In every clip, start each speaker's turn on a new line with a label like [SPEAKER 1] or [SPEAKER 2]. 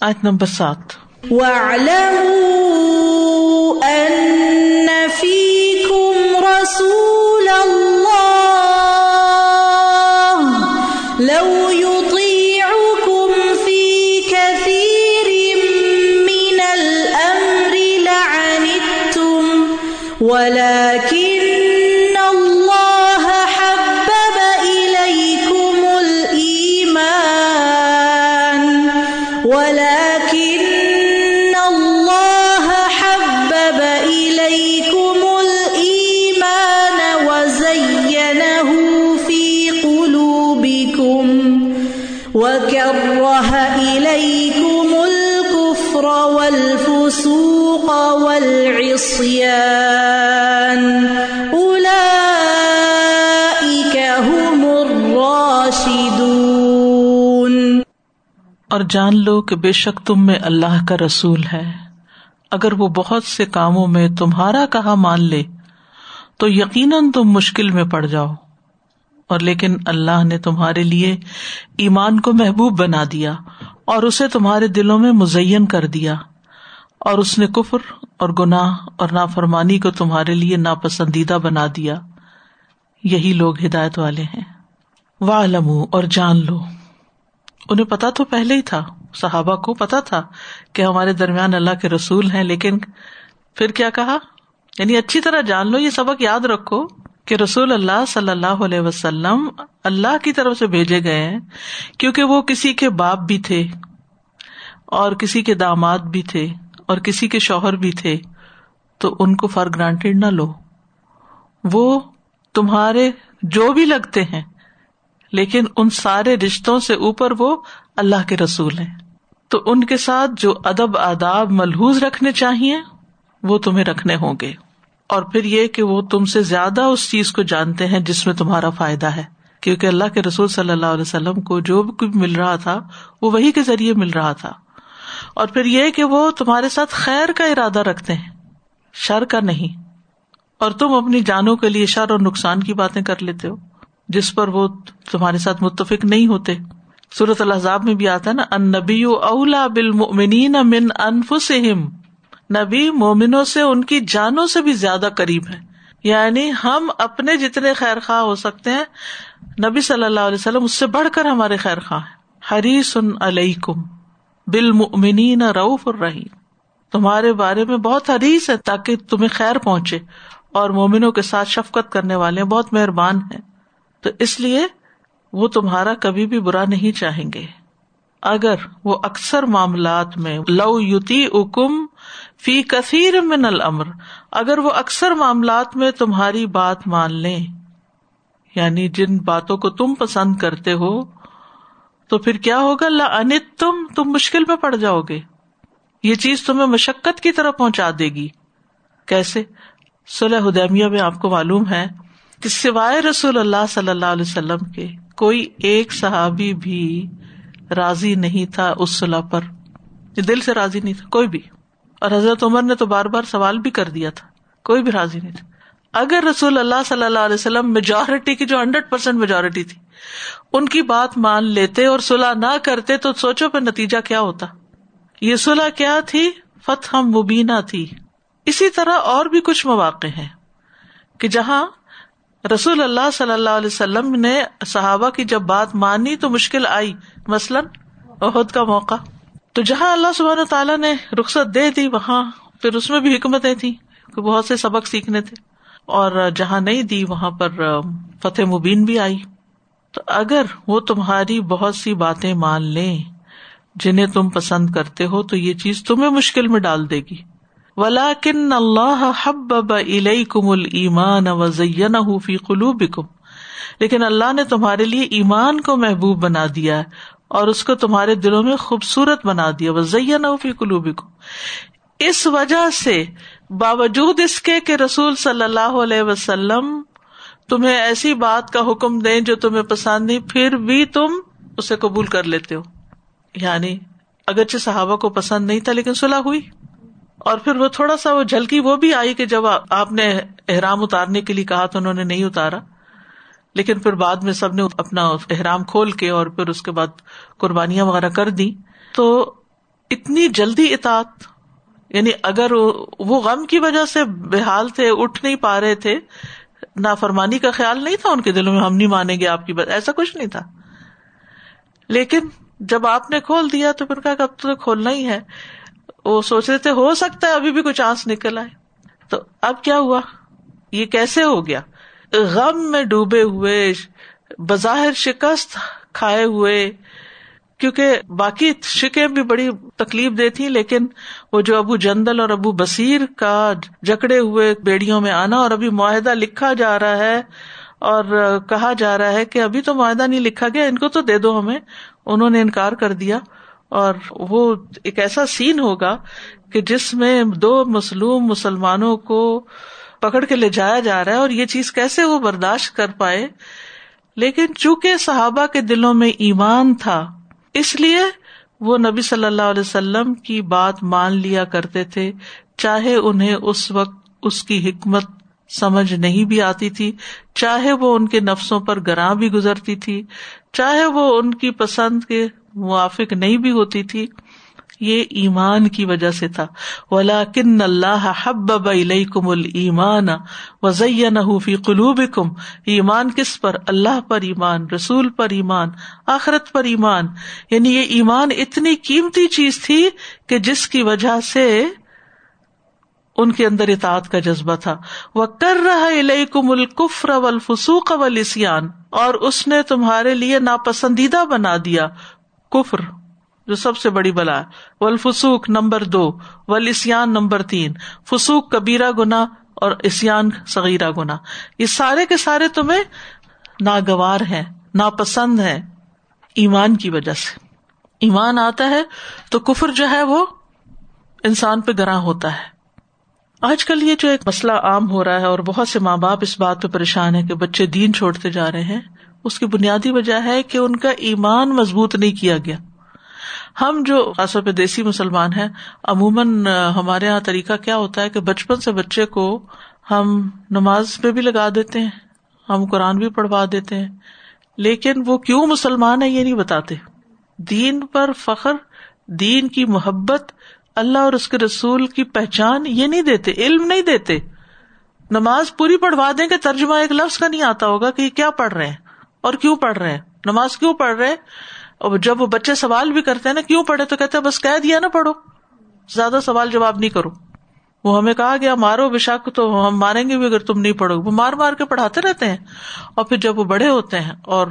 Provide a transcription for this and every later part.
[SPEAKER 1] آیت نمبر سات۔
[SPEAKER 2] وَاعْلَمُوا والعصيان أولئك هم الراشدون.
[SPEAKER 1] اور جان لو کہ بے شک تم میں اللہ کا رسول ہے۔ اگر وہ بہت سے کاموں میں تمہارا کہا مان لے، تو یقیناً تم مشکل میں پڑ جاؤ۔ اور لیکن اللہ نے تمہارے لیے ایمان کو محبوب بنا دیا اور اسے تمہارے دلوں میں مزین کر دیا۔ اور اس نے کفر اور گناہ اور نافرمانی کو تمہارے لیے ناپسندیدہ بنا دیا۔ یہی لوگ ہدایت والے ہیں۔ وَاعْلَمُوا اور جان لو۔ انہیں پتا تو پہلے ہی تھا۔ صحابہ کو پتا تھا کہ ہمارے درمیان اللہ کے رسول ہیں، لیکن پھر کیا کہا؟ یعنی اچھی طرح جان لو، یہ سبق یاد رکھو کہ رسول اللہ صلی اللہ علیہ وسلم اللہ کی طرف سے بھیجے گئے ہیں، کیونکہ وہ کسی کے باپ بھی تھے اور کسی کے داماد بھی تھے۔ اور کسی کے شوہر بھی تھے، تو ان کو فار گرانٹیڈ نہ لو۔ وہ تمہارے جو بھی لگتے ہیں، لیکن ان سارے رشتوں سے اوپر وہ اللہ کے رسول ہیں۔ تو ان کے ساتھ جو ادب، آداب، ملحوظ رکھنے چاہیے، وہ تمہیں رکھنے ہوں گے۔ اور پھر یہ کہ وہ تم سے زیادہ اس چیز کو جانتے ہیں جس میں تمہارا فائدہ ہے۔ کیونکہ اللہ کے رسول صلی اللہ علیہ وسلم کو جو بھی مل رہا تھا، وہ وہی کے ذریعے مل رہا تھا۔ اور پھر یہ کہ وہ تمہارے ساتھ خیر کا ارادہ رکھتے ہیں، شر کا نہیں۔ اور تم اپنی جانوں کے لیے شر اور نقصان کی باتیں کر لیتے ہو، جس پر وہ تمہارے ساتھ متفق نہیں ہوتے۔ صورت الحضاب میں بھی آتا ہے نا ان نبی اولا بالمؤمنین من انفسہم۔ نبی مومنوں سے ان کی جانوں سے بھی زیادہ قریب ہے یعنی ہم اپنے جتنے خیر خواہ ہو سکتے ہیں، نبی صلی اللہ علیہ وسلم اس سے بڑھ کر ہمارے خیر خواہ ہیں۔ حریص علیکم۔ بالمؤمنین رعوف الرحیم۔ تمہارے بارے میں بہت حریص ہے تاکہ تمہیں خیر پہنچے اور مومنوں کے ساتھ شفقت کرنے والے بہت مہربان ہیں۔ تو اس لیے وہ تمہارا کبھی بھی برا نہیں چاہیں گے۔ اگر وہ اکثر معاملات میں لو یوتی اکم فی کثیر من الامر، اگر وہ اکثر معاملات میں تمہاری بات مان لیں یعنی جن باتوں کو تم پسند کرتے ہو تو پھر کیا ہوگا؟ لا انت تم تم مشکل میں پڑ جاؤ گے۔ یہ چیز تمہیں مشقت کی طرف پہنچا دے گی۔ کیسے؟ صلح حدیمیہ میں آپ کو معلوم ہے کہ سوائے رسول اللہ صلی اللہ علیہ وسلم کے کوئی ایک صحابی بھی راضی نہیں تھا اس صلاح پر۔ دل سے راضی نہیں تھا، کوئی بھی۔ اور حضرت عمر نے تو بار بار سوال بھی کر دیا تھا، کوئی بھی راضی نہیں تھا۔ اگر رسول اللہ صلی اللہ علیہ وسلم میجورٹی کی جو ہنڈریڈ پرسینٹ میجورٹی تھی، ان کی بات مان لیتے اور صلاح نہ کرتے تو سوچو پہ نتیجہ کیا ہوتا۔ یہ صلاح کیا تھی؟ فتح مبینہ تھی۔ اسی طرح اور بھی کچھ مواقع ہیں کہ جہاں رسول اللہ صلی اللہ علیہ وسلم نے صحابہ کی جب بات مانی تو مشکل آئی، مثلاً عہد کا موقع۔ تو جہاں اللہ سبحانہ تعالیٰ نے رخصت دے دی، وہاں پھر اس میں بھی حکمتیں تھیں کہ بہت سے سبق سیکھنے تھے۔ اور جہاں نہیں دی وہاں پر فتح مبین بھی آئی۔ تو اگر وہ تمہاری بہت سی باتیں مان لیں جنہیں تم پسند کرتے ہو، تو یہ چیز تمہیں مشکل میں ڈال دے گی۔ ولاکن اللہ حب کم المان وزین فی قلوبکم لیکن اللہ نے تمہارے لیے ایمان کو محبوب بنا دیا ہے اور اس کو تمہارے دلوں میں خوبصورت بنا دیا۔ وزین فی قلوبکم اس وجہ سے باوجود اس کے کہ رسول صلی اللہ علیہ وسلم تمہیں ایسی بات کا حکم دیں جو تمہیں پسند نہیں، پھر بھی تم اسے قبول کر لیتے ہو۔ یعنی اگرچہ صحابہ کو پسند نہیں تھا لیکن صلاح ہوئی۔ اور پھر وہ تھوڑا سا وہ جھلکی وہ بھی آئی کہ جب آپ نے احرام اتارنے کے لیے کہا تو انہوں نے نہیں اتارا۔ لیکن پھر بعد میں سب نے اپنا احرام کھول کے اور پھر اس کے بعد قربانیاں وغیرہ کر دی تو اتنی جلدی اطاعت یعنی اگر وہ غم کی وجہ سے بےحال تھے، اٹھ نہیں پا رہے تھے، نافرمانی کا خیال نہیں تھا ان کے دلوں میں، ہم نہیں مانیں گے آپ کی بات ایسا کچھ نہیں تھا۔ لیکن جب آپ نے کھول دیا تو پھر کہا کہ اب تو کھولنا ہی ہے۔ وہ سوچ رہے تھے، ہو سکتا ہے ابھی بھی کچھ آنس نکل آئے۔ تو اب کیا ہوا؟ یہ کیسے ہو گیا؟ غم میں ڈوبے ہوئے، بظاہر شکست کھائے ہوئے کیونکہ باقی شکیں بھی بڑی تکلیف دے تھی لیکن وہ جو ابو جندل اور ابو بصیر کا جکڑے ہوئے بیڑیوں میں آنا اور ابھی معاہدہ لکھا جا رہا ہے اور کہا جا رہا ہے کہ ابھی تو معاہدہ نہیں لکھا گیا، ان کو تو دے دو ہمیں، انہوں نے انکار کر دیا۔ اور وہ ایک ایسا سین ہوگا کہ جس میں دو مسلوم مسلمانوں کو پکڑ کے لے جایا جا رہا ہے اور یہ چیز کیسے وہ برداشت کر پائے؟ لیکن چونکہ صحابہ کے دلوں میں ایمان تھا اس لیے وہ نبی صلی اللہ علیہ وسلم کی بات مان لیا کرتے تھے، چاہے انہیں اس وقت اس کی حکمت سمجھ نہیں بھی آتی تھی، چاہے وہ ان کے نفسوں پر گراں بھی گزرتی تھی، چاہے وہ ان کی پسند کے موافق نہیں بھی ہوتی تھی۔ یہ ایمان کی وجہ سے تھا۔ ولا کن اللہ حب بلئی کم المان وزین فی قلوب کم ایمان کس پر؟ اللہ پر ایمان، رسول پر ایمان، آخرت پر ایمان۔ یعنی یہ ایمان اتنی قیمتی چیز تھی کہ جس کی وجہ سے ان کے اندر اطاعت کا جذبہ تھا۔ وہ کر رہا کم القفر ولفسوق ولسیان اور اس نے تمہارے لیے ناپسندیدہ بنا دیا۔ کفر۔ جو سب سے بڑی بلا ہے۔ ولفسوک نمبر دو ولسیان نمبر تین۔ فسوک کبیرا گنا اور اسیان صغیرہ گنا یہ سارے کے سارے تمہیں ناگوار ہیں، ناپسند ہیں ایمان کی وجہ سے۔ ایمان آتا ہے تو کفر جو ہے وہ انسان پہ گراں ہوتا ہے۔ آج کل یہ جو ایک مسئلہ عام ہو رہا ہے اور بہت سے ماں باپ اس بات پہ پریشان ہے کہ بچے دین چھوڑتے جا رہے ہیں، اس کی بنیادی وجہ ہے کہ ان کا ایمان مضبوط نہیں کیا گیا۔ ہم جو خاص طور پہ دیسی مسلمان ہیں، عموماً ہمارے یہاں طریقہ کیا ہوتا ہے کہ بچپن سے بچے کو ہم نماز پہ بھی لگا دیتے ہیں، ہم قرآن بھی پڑھوا دیتے ہیں۔ لیکن وہ کیوں مسلمان ہے یہ نہیں بتاتے۔ دین پر فخر، دین کی محبت، اللہ اور اس کے رسول کی پہچان یہ نہیں دیتے، علم نہیں دیتے۔ نماز پوری پڑھوا دیں کہ ترجمہ ایک لفظ کا نہیں آتا ہوگا کہ یہ کیا پڑھ رہے ہیں اور کیوں پڑھ رہے ہیں، نماز کیوں پڑھ رہے ہیں؟ اور جب وہ بچے سوال بھی کرتے ہیں نا، کیوں پڑھے، تو کہتے ہیں، بس کہہ دیا نا پڑھو، زیادہ سوال جواب نہیں کرو. وہ ہمیں کہا گیا، مارو بے شک تو ہم ماریں گے بھی اگر تم نہیں پڑھو وہ مار مار کے پڑھاتے رہتے ہیں. اور پھر جب وہ بڑے ہوتے ہیں اور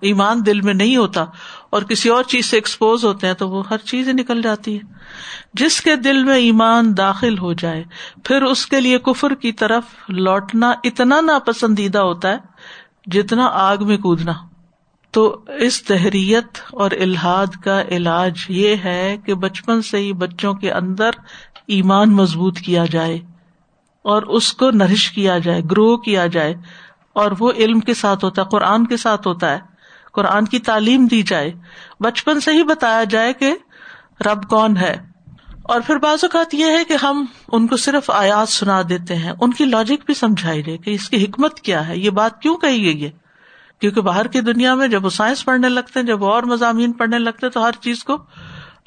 [SPEAKER 1] ایمان دل میں نہیں ہوتا اور کسی اور چیز سے ایکسپوز ہوتے ہیں، تو وہ ہر چیز نکل جاتی ہے. جس کے دل میں ایمان داخل ہو جائے، پھر اس کے لیے کفر کی طرف لوٹنا اتنا ناپسندیدہ ہوتا ہے جتنا آگ میں کودنا. تو اس تحریت اور الحاد کا علاج یہ ہے کہ بچپن سے ہی بچوں کے اندر ایمان مضبوط کیا جائے اور اس کو نرش کیا جائے گرو کیا جائے اور وہ علم کے ساتھ ہوتا ہے، قرآن کے ساتھ ہوتا ہے، قرآن کی تعلیم دی جائے۔ بچپن سے ہی بتایا جائے کہ رب کون ہے۔ اور پھر بعض اوقات یہ ہے کہ ہم ان کو صرف آیات سنا دیتے ہیں، ان کی لاجک بھی سمجھائی جائے کہ اس کی حکمت کیا ہے، یہ بات کیوں کہی گئی ہے؟ کیونکہ باہر کی دنیا میں جب وہ سائنس پڑھنے لگتے ہیں، جب اور مضامین پڑھنے لگتے ہیں، تو ہر چیز کو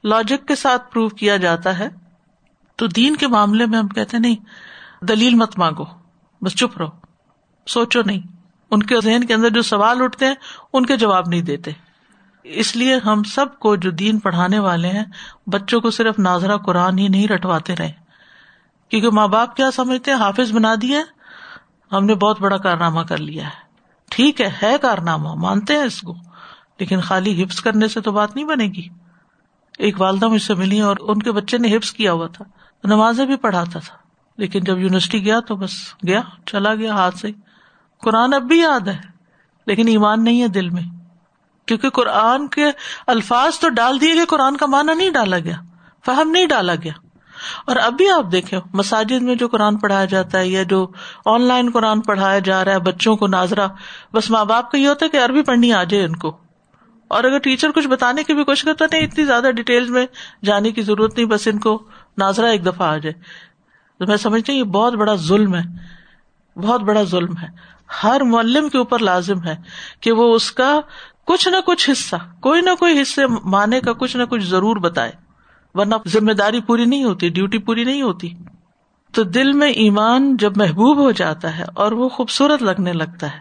[SPEAKER 1] لاجک کے ساتھ پروو کیا جاتا ہے۔ تو دین کے معاملے میں ہم کہتے ہیں، نہیں، دلیل مت مانگو، بس چپ رہو، سوچو نہیں۔ ان کے ذہن کے اندر جو سوال اٹھتے ہیں، ان کے جواب نہیں دیتے۔ اس لیے ہم سب کو جو دین پڑھانے والے ہیں، بچوں کو صرف ناظرہ قرآن ہی نہیں رٹواتے رہے۔ کیونکہ ماں باپ کیا سمجھتے ہیں؟ حافظ بنا دیا ہم نے بہت بڑا کارنامہ کر لیا ہے۔ ٹھیک ہے ہے کارنامہ، مانتے ہیں اس کو۔ لیکن خالی حفظ کرنے سے تو بات نہیں بنے گی۔ ایک والدہ مجھ سے ملی اور ان کے بچے نے حفظ کیا ہوا تھا۔ نمازیں بھی پڑھاتا تھا۔ لیکن جب یونیورسٹی گیا تو بس گیا، چلا گیا ہاتھ سے۔ قرآن اب بھی یاد ہے، لیکن ایمان نہیں ہے دل میں۔ کیونکہ قرآن کے الفاظ تو ڈال دیے گئے، قرآن کا معنی نہیں ڈالا گیا، فہم نہیں ڈالا گیا۔ اور اب بھی آپ دیکھیں، مساجد میں جو قرآن پڑھایا جاتا ہے یا جو آن لائن قرآن پڑھایا جا رہا ہے بچوں کو، ناظرہ، بس ماں باپ کا یہ ہوتا ہے کہ عربی پڑھنی آ جائے ان کو۔ اور اگر ٹیچر کچھ بتانے کی بھی کوشش کرتا نہیں اتنی زیادہ ڈیٹیل میں جانے کی ضرورت نہیں، بس ان کو ناظرہ ایک دفعہ آ جائے۔ تو میں سمجھتی ہوں یہ بہت بڑا ظلم ہے، بہت بڑا ظلم ہے۔ ہر معلم کے اوپر لازم ہے کہ وہ اس کا کچھ نہ کچھ حصہ، کوئی نہ کوئی حصے مانے کا کچھ نہ کچھ ضرور بتائے۔ ورنہ ذمہ داری پوری نہیں ہوتی ڈیوٹی پوری نہیں ہوتی۔ تو دل میں ایمان جب محبوب ہو جاتا ہے اور وہ خوبصورت لگنے لگتا ہے،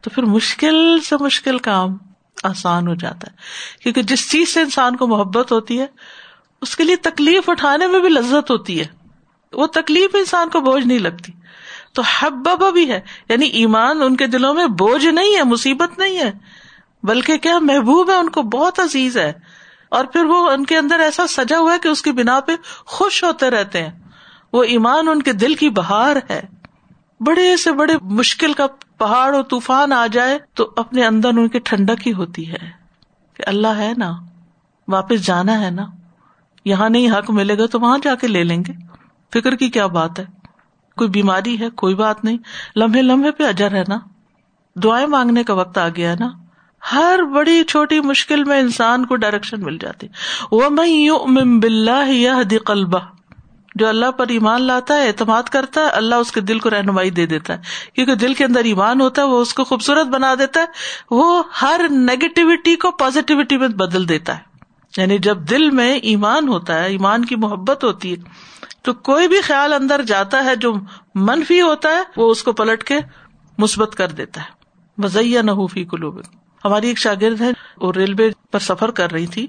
[SPEAKER 1] تو پھر مشکل سے مشکل کام آسان ہو جاتا ہے۔ کیونکہ جس چیز سے انسان کو محبت ہوتی ہے، اس کے لیے تکلیف اٹھانے میں بھی لذت ہوتی ہے۔ وہ تکلیف انسان کو بوجھ نہیں لگتی۔ تو حببا بھی ہے یعنی ایمان ان کے دلوں میں بوجھ نہیں ہے، مصیبت نہیں ہے، بلکہ کیا محبوب ہے ان کو، بہت عزیز ہے۔ اور پھر وہ ان کے اندر ایسا سجا ہوا ہے کہ اس کی بنا پہ خوش ہوتے رہتے ہیں۔ وہ ایمان ان کے دل کی بہار ہے۔ بڑے سے بڑے مشکل کا پہاڑ اور طوفان آ جائے تو اپنے اندر ان کی ٹھنڈک ہی ہوتی ہے کہ اللہ ہے نا، واپس جانا ہے نا۔ یہاں نہیں حق ملے گا تو وہاں جا کے لے لیں گے۔ فکر کی کیا بات ہے؟ کوئی بیماری ہے؟ کوئی بات نہیں۔ لمحے لمحے پہ اجر ہے نا۔ دعائیں مانگنے کا وقت آ گیا نا۔ ہر بڑی چھوٹی مشکل میں انسان کو ڈائریکشن مل جاتی۔ وہ میں بلّہ قلبہ جو اللہ پر ایمان لاتا ہے، اعتماد کرتا ہے، اللہ اس کے دل کو رہنمائی دے دیتا ہے۔ کیونکہ دل کے اندر ایمان ہوتا ہے، وہ اس کو خوبصورت بنا دیتا ہے۔ وہ ہر نیگیٹیوٹی کو پازیٹیوٹی میں بدل دیتا ہے۔ یعنی جب دل میں ایمان ہوتا ہے، ایمان کی محبت ہوتی ہے، تو کوئی بھی خیال اندر جاتا ہے، جو منفی ہوتا ہے، وہ اس کو پلٹ کے مثبت کر دیتا ہے۔ مزیا نہ ہو فی کلو ہماری ایک شاگرد ہے، وہ ریلوے پر سفر کر رہی تھی۔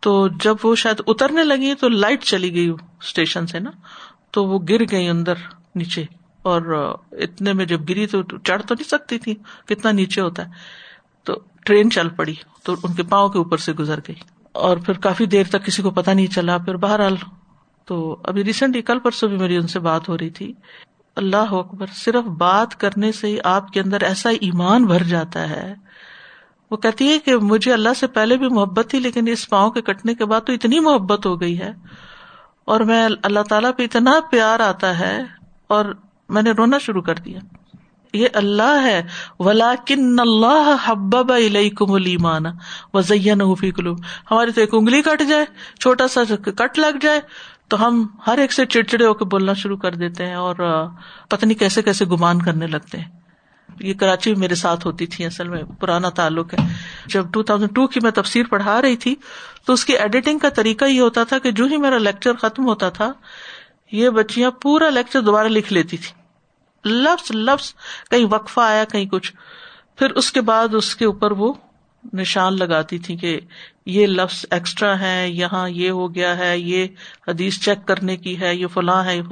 [SPEAKER 1] تو جب وہ شاید اترنے لگی تو لائٹ چلی گئی اسٹیشن سے نا۔ تو وہ گر گئی اندر نیچے۔ اور اتنے میں جب گری تو چڑھ تو نہیں سکتی تھی۔ کتنا نیچے ہوتا ہے۔ تو ٹرین چل پڑی۔ تو ان کے پاؤں کے اوپر سے گزر گئی۔ اور پھر کافی دیر تک کسی کو پتا نہیں چلا۔ پھر بہرحال تو ابھی ریسنٹلی کل پرسوں بھی میری ان سے بات ہو رہی تھی۔ اللہ اکبر، صرف بات کرنے سے ہی آپ کے اندر ایسا ایمان بھر جاتا ہے۔ وہ کہتی ہے کہ مجھے اللہ سے پہلے بھی محبت تھی، لیکن اس پاؤں کے کٹنے کے بعد تو اتنی محبت ہو گئی ہے۔ اور میں اللہ تعالیٰ پہ اتنا پیار آتا ہے اور میں نے رونا شروع کر دیا۔ یہ اللہ ہے۔ ولا کن اللہ حبب کم المان وزین کلو ہماری تو ایک انگلی کٹ جائے، چھوٹا سا کٹ لگ جائے، تو ہم ہر ایک سے چڑچڑے ہو کے بولنا شروع کر دیتے ہیں اور پتنی کیسے کیسے گمان کرنے لگتے ہیں۔ یہ کراچی میں میرے ساتھ ہوتی تھی، اصل میں پرانا تعلق ہے۔ جب ٹو تھاؤزینڈ ٹو کی میں تفسیر پڑھا رہی تھی، تو اس کی ایڈیٹنگ کا طریقہ یہ ہوتا تھا کہ جو ہی میرا لیکچر ختم ہوتا تھا، یہ بچیاں پورا لیکچر دوبارہ لکھ لیتی تھی لفظ لفظ، کہیں وقفہ آیا، کہیں کچھ۔ پھر اس کے بعد اس کے اوپر وہ نشان لگاتی تھی کہ یہ لفظ ایکسٹرا ہے یہاں یہ ہو گیا ہے، یہ حدیث چیک کرنے کی ہے، یہ فلاں ہے یہ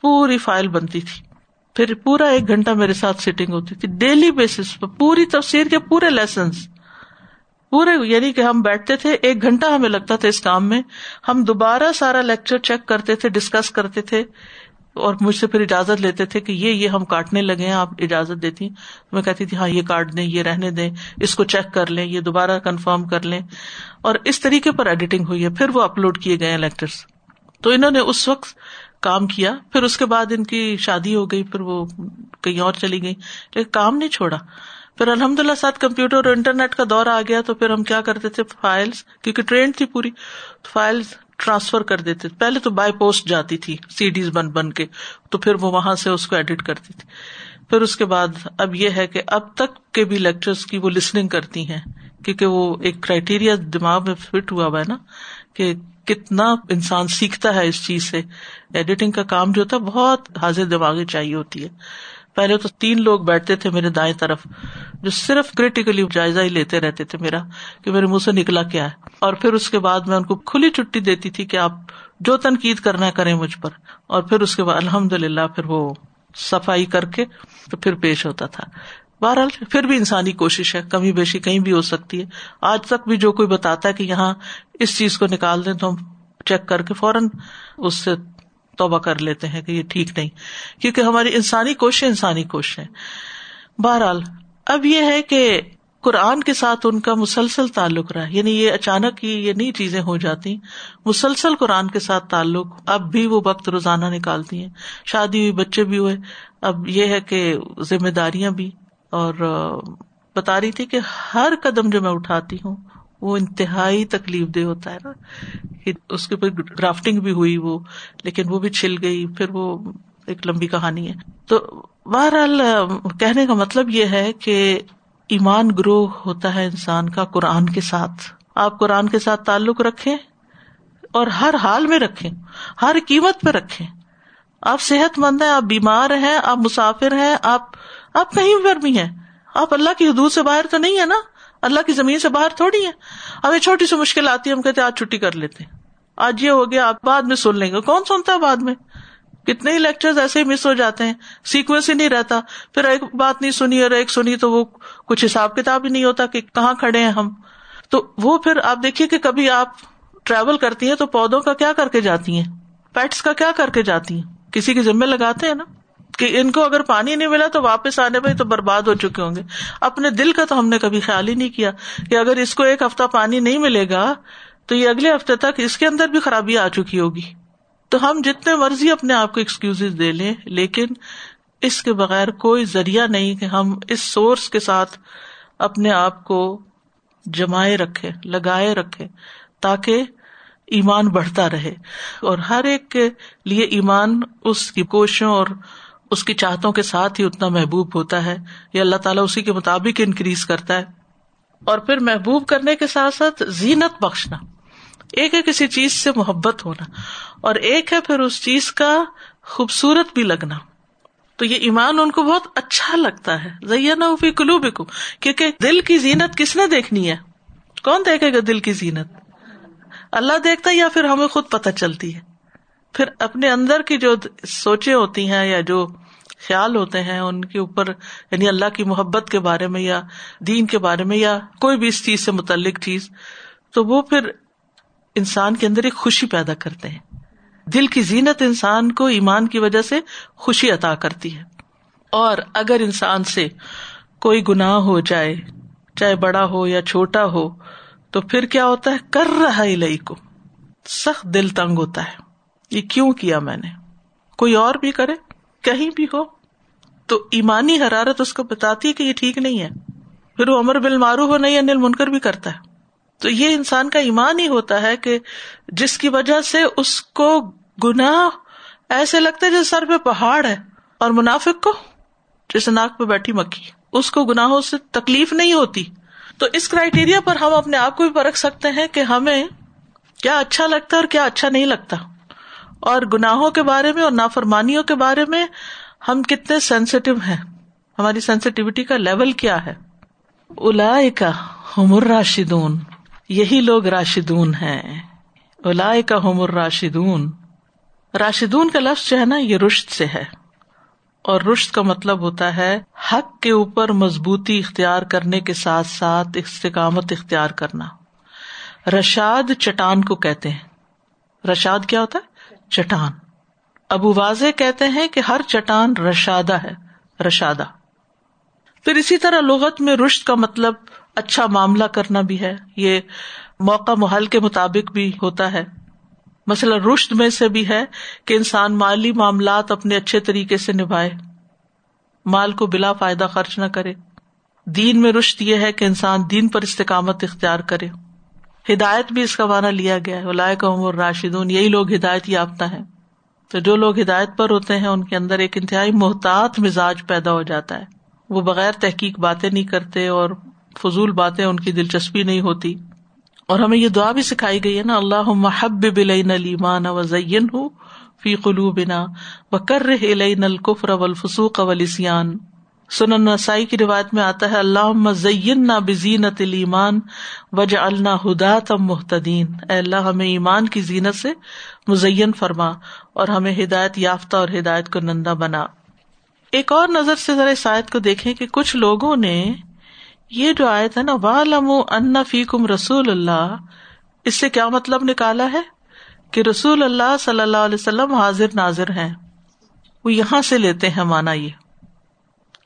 [SPEAKER 1] پوری فائل بنتی تھی۔ پھر پورا ایک گھنٹہ میرے ساتھ سیٹنگ ہوتی تھی ڈیلی بیسس پہ پوری تفسیر کے پورے لیسنس پورے یعنی کہ ہم بیٹھتے تھے، ایک گھنٹہ ہمیں لگتا تھا اس کام میں۔ ہم دوبارہ سارا لیکچر چیک کرتے تھے ڈسکس کرتے تھے اور مجھ سے پھر اجازت لیتے تھے کہ یہ یہ ہم کاٹنے لگے ہیں، آپ اجازت دیتی میں کہتی تھی ہاں یہ کاٹ دیں، یہ رہنے دیں، اس کو چیک کر لیں، یہ دوبارہ کنفرم کر لیں۔ اور اس طریقے پر ایڈیٹنگ ہوئی ہے، پھر وہ اپلوڈ کیے گئے لیکچرس تو انہوں نے اس وقت کام کیا، پھر اس کے بعد ان کی شادی ہو گئی، پھر وہ کہیں اور چلی گئی لیکن کام نہیں چھوڑا۔ پھر الحمد للہ ساتھ کمپیوٹر اور انٹرنیٹ کا دور آ گیا، تو پھر ہم کیا کرتے تھے؟ فائلس کیونکہ ٹرین تھی پوری فائلس ٹرانسفر کر دیتے پہلے تو بائی پوسٹ جاتی تھی سی ڈیز بن بن کے، تو پھر وہ وہاں سے اس کو ایڈٹ کرتی تھی۔ پھر اس کے بعد اب یہ ہے کہ اب تک کے بھی لیکچر کی وہ لسننگ کرتی ہیں، کیونکہ وہ ایک کرائٹیریا دماغ میں فٹ ہوا ہوا ہے نا، کہ کتنا انسان سیکھتا ہے اس چیز سے۔ ایڈیٹنگ کا کام جو ہوتا ہے بہت حاضر دماغی چاہیے ہوتی ہے۔ پہلے تو تین لوگ بیٹھتے تھے میرے دائیں طرف، جو صرف کریٹیکلی جائزہ ہی لیتے رہتے تھے میرا، کہ میرے منہ سے نکلا کیا ہے۔ اور پھر اس کے بعد میں ان کو کھلی چھٹی دیتی تھی کہ آپ جو تنقید کرنا کریں مجھ پر۔ اور پھر اس کے بعد الحمد للہ پھر وہ صفائی کر کے تو پھر پیش ہوتا تھا۔ بہرحال پھر بھی انسانی کوشش ہے، کمی بیشی کہیں بھی ہو سکتی ہے۔ آج تک بھی جو کوئی بتاتا ہے کہ یہاں اس چیز کو نکال دیں تو ہم چیک کر کے فوراً اس سے توبہ کر لیتے ہیں کہ یہ ٹھیک نہیں۔ کیونکہ ہماری انسانی کوشش انسانی کوشش ہے۔ بہرحال اب یہ ہے کہ قرآن کے ساتھ ان کا مسلسل تعلق رہا۔ یعنی یہ اچانک ہی یہ نئی چیزیں ہو جاتی مسلسل قرآن کے ساتھ تعلق اب بھی وہ وقت روزانہ نکالتی ہیں۔ شادی ہوئی، بچے بھی ہوئے۔ اب یہ ہے کہ ذمہ داریاں بھی۔ اور بتا رہی تھی کہ ہر قدم جو میں اٹھاتی ہوں، وہ انتہائی تکلیف دہ ہوتا ہے نا اس کے اوپر گرافٹنگ بھی ہوئی وہ، لیکن وہ بھی چھل گئی، پھر وہ ایک لمبی کہانی ہے۔ تو بہرحال کہنے کا مطلب یہ ہے کہ ایمان گروہ ہوتا ہے انسان کا قرآن کے ساتھ۔ آپ قرآن کے ساتھ تعلق رکھے اور ہر حال میں رکھے ہر قیمت پہ رکھے آپ صحت مند ہیں، آپ بیمار ہیں، آپ مسافر ہیں، آپ آپ کہیں پر بھی ہیں۔ آپ اللہ کی حدود سے باہر تو نہیں ہے نا؟ اللہ کی زمین سے باہر تھوڑی ہے ہمیں چھوٹی سی مشکل آتی ہے، ہم کہتے آج چھٹی کر لیتے۔ آج یہ ہو گیا، آپ بعد میں سن لیں گے۔ کون سنتا ہے بعد میں؟ کتنے ہی لیکچر ایسے ہی مس ہو جاتے ہیں۔ سیکوینس ہی نہیں رہتا۔ پھر ایک بات نہیں سنی اور ایک سنی تو وہ کچھ حساب کتاب ہی نہیں ہوتا کہ کہاں کھڑے ہیں ہم۔ تو وہ پھر آپ دیکھیے کہ کبھی آپ ٹریول کرتی ہیں تو پودوں کا کیا کر کے جاتی ہیں؟ پیٹس کا کیا کر کے جاتی ہیں؟ کسی کے ذمے لگاتے ہیں نا؟ کہ ان کو اگر پانی نہیں ملا تو واپس آنے میں تو برباد ہو چکے ہوں گے۔ اپنے دل کا تو ہم نے کبھی خیال ہی نہیں کیا کہ اگر اس کو ایک ہفتہ پانی نہیں ملے گا تو یہ اگلے ہفتے تک اس کے اندر بھی خرابی آ چکی ہوگی۔ تو ہم جتنے مرضی اپنے آپ کو ایکسکیوز دے لیں، لیکن اس کے بغیر کوئی ذریعہ نہیں کہ ہم اس سورس کے ساتھ اپنے آپ کو جمائے رکھے، لگائے رکھے تاکہ ایمان بڑھتا رہے۔ اور ہر ایک کے لیے ایمان اس کی کوششوں اور اس کی چاہتوں کے ساتھ ہی اتنا محبوب ہوتا ہے یا اللہ تعالیٰ اسی کے مطابق انکریز کرتا ہے۔ اور پھر محبوب کرنے کے ساتھ ساتھ زینت بخشنا۔ ایک ہے کسی چیز سے محبت ہونا۔ اور ایک ہے پھر اس چیز کا خوبصورت بھی لگنا۔ تو یہ ایمان ان کو بہت اچھا لگتا ہے۔ زینا فی کلو بکو کیونکہ دل کی زینت کس نے دیکھنی ہے؟ کون دیکھے گا دل کی زینت؟ اللہ دیکھتا ہے یا پھر ہمیں خود پتہ چلتی ہے؟ پھر اپنے اندر کی جو سوچے ہوتی ہیں یا جو خیال ہوتے ہیں ان کے اوپر یعنی اللہ کی محبت کے بارے میں یا دین کے بارے میں یا کوئی بھی اس چیز سے متعلق چیز، تو وہ پھر انسان کے اندر ایک خوشی پیدا کرتے ہیں۔ دل کی زینت انسان کو ایمان کی وجہ سے خوشی عطا کرتی ہے۔ اور اگر انسان سے کوئی گناہ ہو جائے، چاہے بڑا ہو یا چھوٹا ہو، تو پھر کیا ہوتا ہے؟ کر رہا لئی کو سخت دل تنگ ہوتا ہے۔ یہ کیوں کیا میں نے؟ کوئی اور بھی کرے؟ کہیں بھی ہو۔ تو ایمانی حرارت اس کو بتاتی ہے کہ یہ ٹھیک نہیں ہے۔ پھر وہ امر بل مارو ہو نہیں انل منکر بھی کرتا ہے۔ تو یہ انسان کا ایمان ہی ہوتا ہے کہ جس کی وجہ سے اس کو گناہ ایسے لگتا ہے جیسے سر پہ پہاڑ ہے اور منافق کو جیسے ناک پہ بیٹھی مکھی۔ اس کو گناہوں سے تکلیف نہیں ہوتی۔ تو اس کرائٹیریا پر ہم اپنے آپ کو بھی پرکھ سکتے ہیں کہ ہمیں کیا اچھا لگتا ہے اور کیا اچھا نہیں لگتا۔ اور گناہوں کے بارے میں اور نافرمانیوں کے بارے میں ہم کتنے سینسیٹیو ہیں۔ ہماری سینسٹیوٹی کا لیول کیا ہے؟ الا کا حمر راشدون یہی لوگ راشدون ہیں۔ الا کا حمر راشدون راشدون کا لفظ جو ہے نا، یہ رشت سے ہے۔ اور رشت کا مطلب ہوتا ہے حق کے اوپر مضبوطی اختیار کرنے کے ساتھ ساتھ استقامت اختیار کرنا۔ رشاد چٹان کو کہتے ہیں۔ رشاد کیا ہوتا ہے؟ چٹان۔ ابو واضح کہتے ہیں کہ ہر چٹان رشادہ ہے، رشادہ۔ پھر اسی طرح لغت میں رشت کا مطلب اچھا معاملہ کرنا بھی ہے، یہ موقع محل کے مطابق بھی ہوتا ہے۔ مسئلہ رشت میں سے بھی ہے کہ انسان مالی معاملات اپنے اچھے طریقے سے نبھائے، مال کو بلا فائدہ خرچ نہ کرے۔ دین میں رشت یہ ہے کہ انسان دین پر استقامت اختیار کرے۔ ہدایت بھی اس کا معنی لیا گیا ہے۔ کا عمر راشدون یہی لوگ ہدایت یافتہ ہیں۔ تو جو لوگ ہدایت پر ہوتے ہیں ان کے اندر ایک انتہائی محتاط مزاج پیدا ہو جاتا ہے۔ وہ بغیر تحقیق باتیں نہیں کرتے اور فضول باتیں ان کی دلچسپی نہیں ہوتی۔ اور ہمیں یہ دعا بھی سکھائی گئی ہے نا اللہ محب بلین علیمان و زین ہوں فی قلو بنا و کر الین کفر اول فسوق اول اسیان سنن نسائی کی روایت میں آتا ہے اللہ زین نہ بزینت المان وج النا ہدا تم محتدین اے اللہ، ہمیں ایمان کی زینت سے مزین فرما اور ہمیں ہدایت یافتہ اور ہدایت کو نندا بنا۔ ایک اور نظر سے ذرا شاید کو دیکھیں کہ کچھ لوگوں نے یہ جو آئے تھا نا والم ان فی کم رسول اللہ اس سے کیا مطلب نکالا ہے؟ کہ رسول اللہ صلی اللہ علیہ وسلم حاضر ناظر ہیں۔ وہ یہاں سے لیتے ہیں مانا یہ۔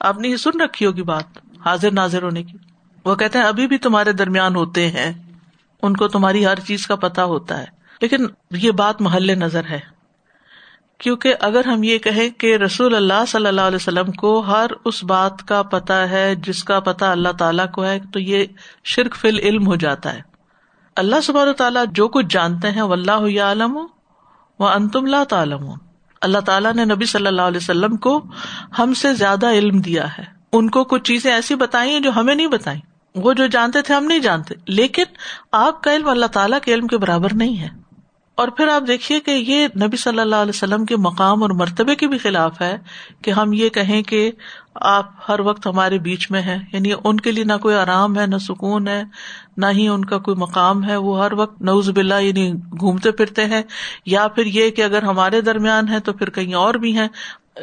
[SPEAKER 1] آپ نے یہ سن رکھی ہوگی بات، حاضر ناظر ہونے کی۔ وہ کہتے ہیں، ابھی بھی تمہارے درمیان ہوتے ہیں۔ ان کو تمہاری ہر چیز کا پتا ہوتا ہے۔ لیکن یہ بات محل نظر ہے۔ کیونکہ اگر ہم یہ کہیں کہ رسول اللہ صلی اللہ علیہ وسلم کو ہر اس بات کا پتا ہے جس کا پتا اللہ تعالیٰ کو ہے، تو یہ شرک فل علم ہو جاتا ہے۔ اللہ سب تعالیٰ جو کچھ جانتے ہیں وہ اللہ عالم وہ انتم اللہ تعالم اللہ تعالیٰ نے نبی صلی اللہ علیہ وسلم کو ہم سے زیادہ علم دیا ہے۔ ان کو کچھ چیزیں ایسی بتائی ہیں جو ہمیں نہیں بتائی۔ وہ جو جانتے تھے ہم نہیں جانتے۔ لیکن آپ کا علم اللہ تعالیٰ کے علم کے برابر نہیں ہے۔ اور پھر آپ دیکھیے کہ یہ نبی صلی اللہ علیہ وسلم کے مقام اور مرتبے کے بھی خلاف ہے کہ ہم یہ کہیں کہ آپ ہر وقت ہمارے بیچ میں ہیں یعنی ان کے لیے نہ کوئی آرام ہے، نہ سکون ہے، نہ ہی ان کا کوئی مقام ہے، وہ ہر وقت نوز بلا یعنی گھومتے پھرتے ہیں۔ یا پھر یہ کہ اگر ہمارے درمیان ہے تو پھر کہیں اور بھی ہیں۔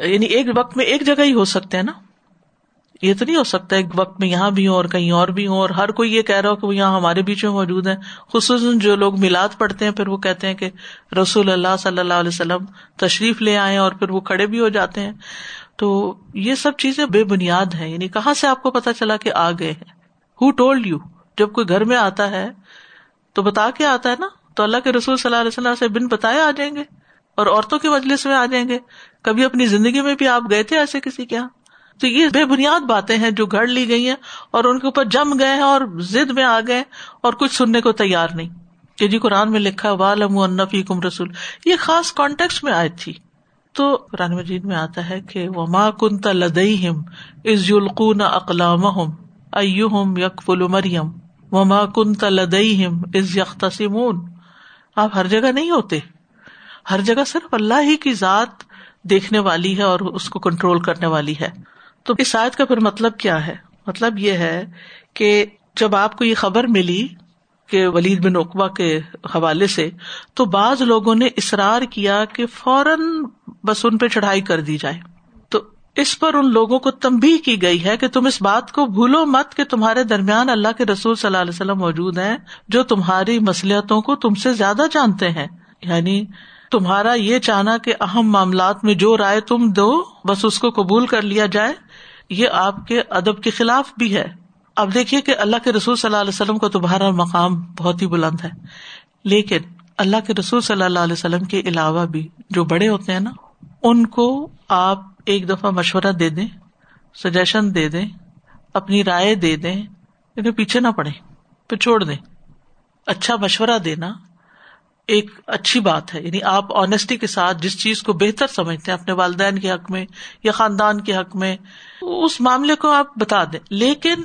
[SPEAKER 1] یعنی ایک وقت میں ایک جگہ ہی ہو سکتے ہیں نا؟ یہ تو نہیں ہو سکتا ایک وقت میں یہاں بھی ہوں اور کہیں اور بھی ہوں اور ہر کوئی یہ کہہ رہا ہو کہ وہ یہاں ہمارے بیچ میں موجود ہے خصوصاً جو لوگ میلاد پڑھتے ہیں، پھر وہ کہتے ہیں کہ رسول اللہ صلی اللہ علیہ وسلم تشریف لے آئے اور پھر وہ کھڑے بھی ہو جاتے ہیں۔ تو یہ سب چیزیں بے بنیاد ہیں یعنی کہاں سے آپ کو پتا چلا کہ آ گئے ہیں؟ ہو ٹولڈ یو جب کوئی گھر میں آتا ہے تو بتا کے آتا ہے نا؟ تو اللہ کے رسول صلی اللہ علیہ وسلم سے بن بتائے آ جائیں گے اور عورتوں کے مجلس میں آ جائیں گے۔ کبھی اپنی زندگی میں بھی آپ گئے تھے ایسے کسی کے یہاں؟ تو یہ بے بنیاد باتیں ہیں جو گھڑ لی گئی ہیں اور ان کے اوپر جم گئے ہیں اور ضد میں آ گئے اور کچھ سننے کو تیار نہیں کہ جی قرآن میں لکھا والم النفی کم رسول۔ یہ خاص کانٹیکس میں آئی تھی۔ تو قرآن مجید میں آتا ہے کہ وما کن تدئی ہم از یلقون اقلام ہم ائم یکفل مریم وما کن تدئی ہم از یختسمون آپ ہر جگہ نہیں ہوتے۔ ہر جگہ صرف اللہ ہی کی ذات دیکھنے والی ہے اور اس کو کنٹرول کرنے والی ہے۔ تو اس آیت کا پھر مطلب کیا ہے؟ مطلب یہ ہے کہ جب آپ کو یہ خبر ملی کہ ولید بن اقبا کے حوالے سے، تو بعض لوگوں نے اصرار کیا کہ فوراً بس ان پہ چڑھائی کر دی جائے۔ تو اس پر ان لوگوں کو تمبی کی گئی ہے کہ تم اس بات کو بھولو مت کہ تمہارے درمیان اللہ کے رسول صلی اللہ علیہ وسلم موجود ہیں، جو تمہاری مسلحتوں کو تم سے زیادہ جانتے ہیں۔ یعنی تمہارا یہ چاہنا کہ اہم معاملات میں جو رائے تم دو، بس اس کو قبول کر لیا جائے۔ یہ آپ کے ادب کے خلاف بھی ہے۔ اب دیکھیے کہ اللہ کے رسول صلی اللہ علیہ وسلم کا تمہارا مقام بہت ہی بلند ہے۔ لیکن اللہ کے رسول صلی اللہ علیہ وسلم کے علاوہ بھی جو بڑے ہوتے ہیں نا، ان کو آپ ایک دفعہ مشورہ دے دیں سجیشن دے دیں، اپنی رائے دے دیں، انہیں پیچھے نہ پڑے پھر چھوڑ دیں۔ اچھا مشورہ دینا ایک اچھی بات ہے۔ یعنی آپ آنےسٹی کے ساتھ جس چیز کو بہتر سمجھتے ہیں، اپنے والدین کے حق میں یا خاندان کے حق میں، اس معاملے کو آپ بتا دیں۔ لیکن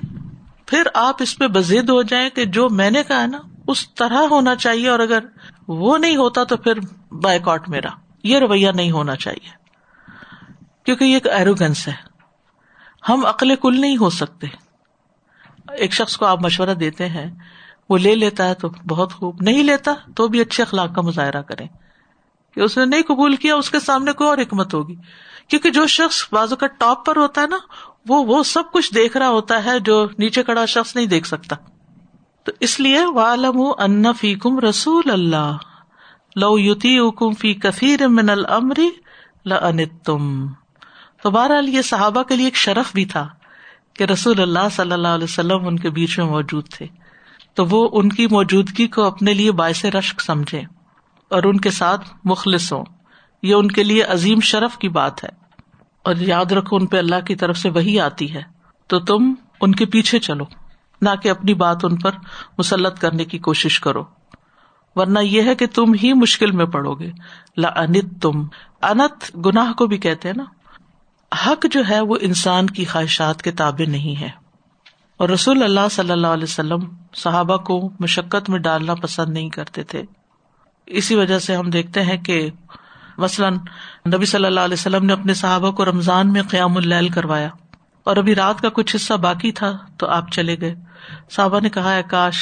[SPEAKER 1] پھر آپ اس پہ بزد ہو جائیں کہ جو میں نے کہا نا، اس طرح ہونا چاہیے اور اگر وہ نہیں ہوتا تو پھر بائک آؤٹ میرا۔ یہ رویہ نہیں ہونا چاہیے۔ کیونکہ یہ ایک ایروگنس ہے۔ ہم عقل کل نہیں ہو سکتے۔ ایک شخص کو آپ مشورہ دیتے ہیں وہ لے لیتا ہے تو بہت خوب، نہیں لیتا تو بھی اچھے اخلاق کا مظاہرہ کرے۔ کہ اس نے نہیں قبول کیا، اس کے سامنے کوئی اور حکمت ہوگی۔ کیونکہ جو شخص بازو کا ٹاپ پر ہوتا ہے نا، وہ وہ سب کچھ دیکھ رہا ہوتا ہے جو نیچے کڑا شخص نہیں دیکھ سکتا۔ تو اس لیے والم ان فی کم رسول اللہ لو یوتی کم فی کثیر من المری لم تو بہرحال یہ صحابہ کے لیے ایک شرف بھی تھا کہ رسول اللہ صلی اللہ علیہ وسلم ان کے بیچ میں موجود تھے۔ تو وہ ان کی موجودگی کو اپنے لیے باعث رشک سمجھے اور ان کے ساتھ مخلص ہوں۔ یہ ان کے لیے عظیم شرف کی بات ہے۔ اور یاد رکھو، ان پہ اللہ کی طرف سے وہی آتی ہے۔ تو تم ان کے پیچھے چلو، نہ کہ اپنی بات ان پر مسلط کرنے کی کوشش کرو۔ ورنہ یہ ہے کہ تم ہی مشکل میں پڑو گے۔ لا انت تم انت گناہ کو بھی کہتے ہیں نا۔ حق جو ہے وہ انسان کی خواہشات کے تابع نہیں ہے۔ اور رسول اللہ صلی اللہ علیہ وسلم صحابہ کو مشقت میں ڈالنا پسند نہیں کرتے تھے۔ اسی وجہ سے ہم دیکھتے ہیں کہ مثلاً نبی صلی اللہ علیہ وسلم نے اپنے صحابہ کو رمضان میں قیام اللیل کروایا اور ابھی رات کا کچھ حصہ باقی تھا تو آپ چلے گئے۔ صحابہ نے کہا ہے کاش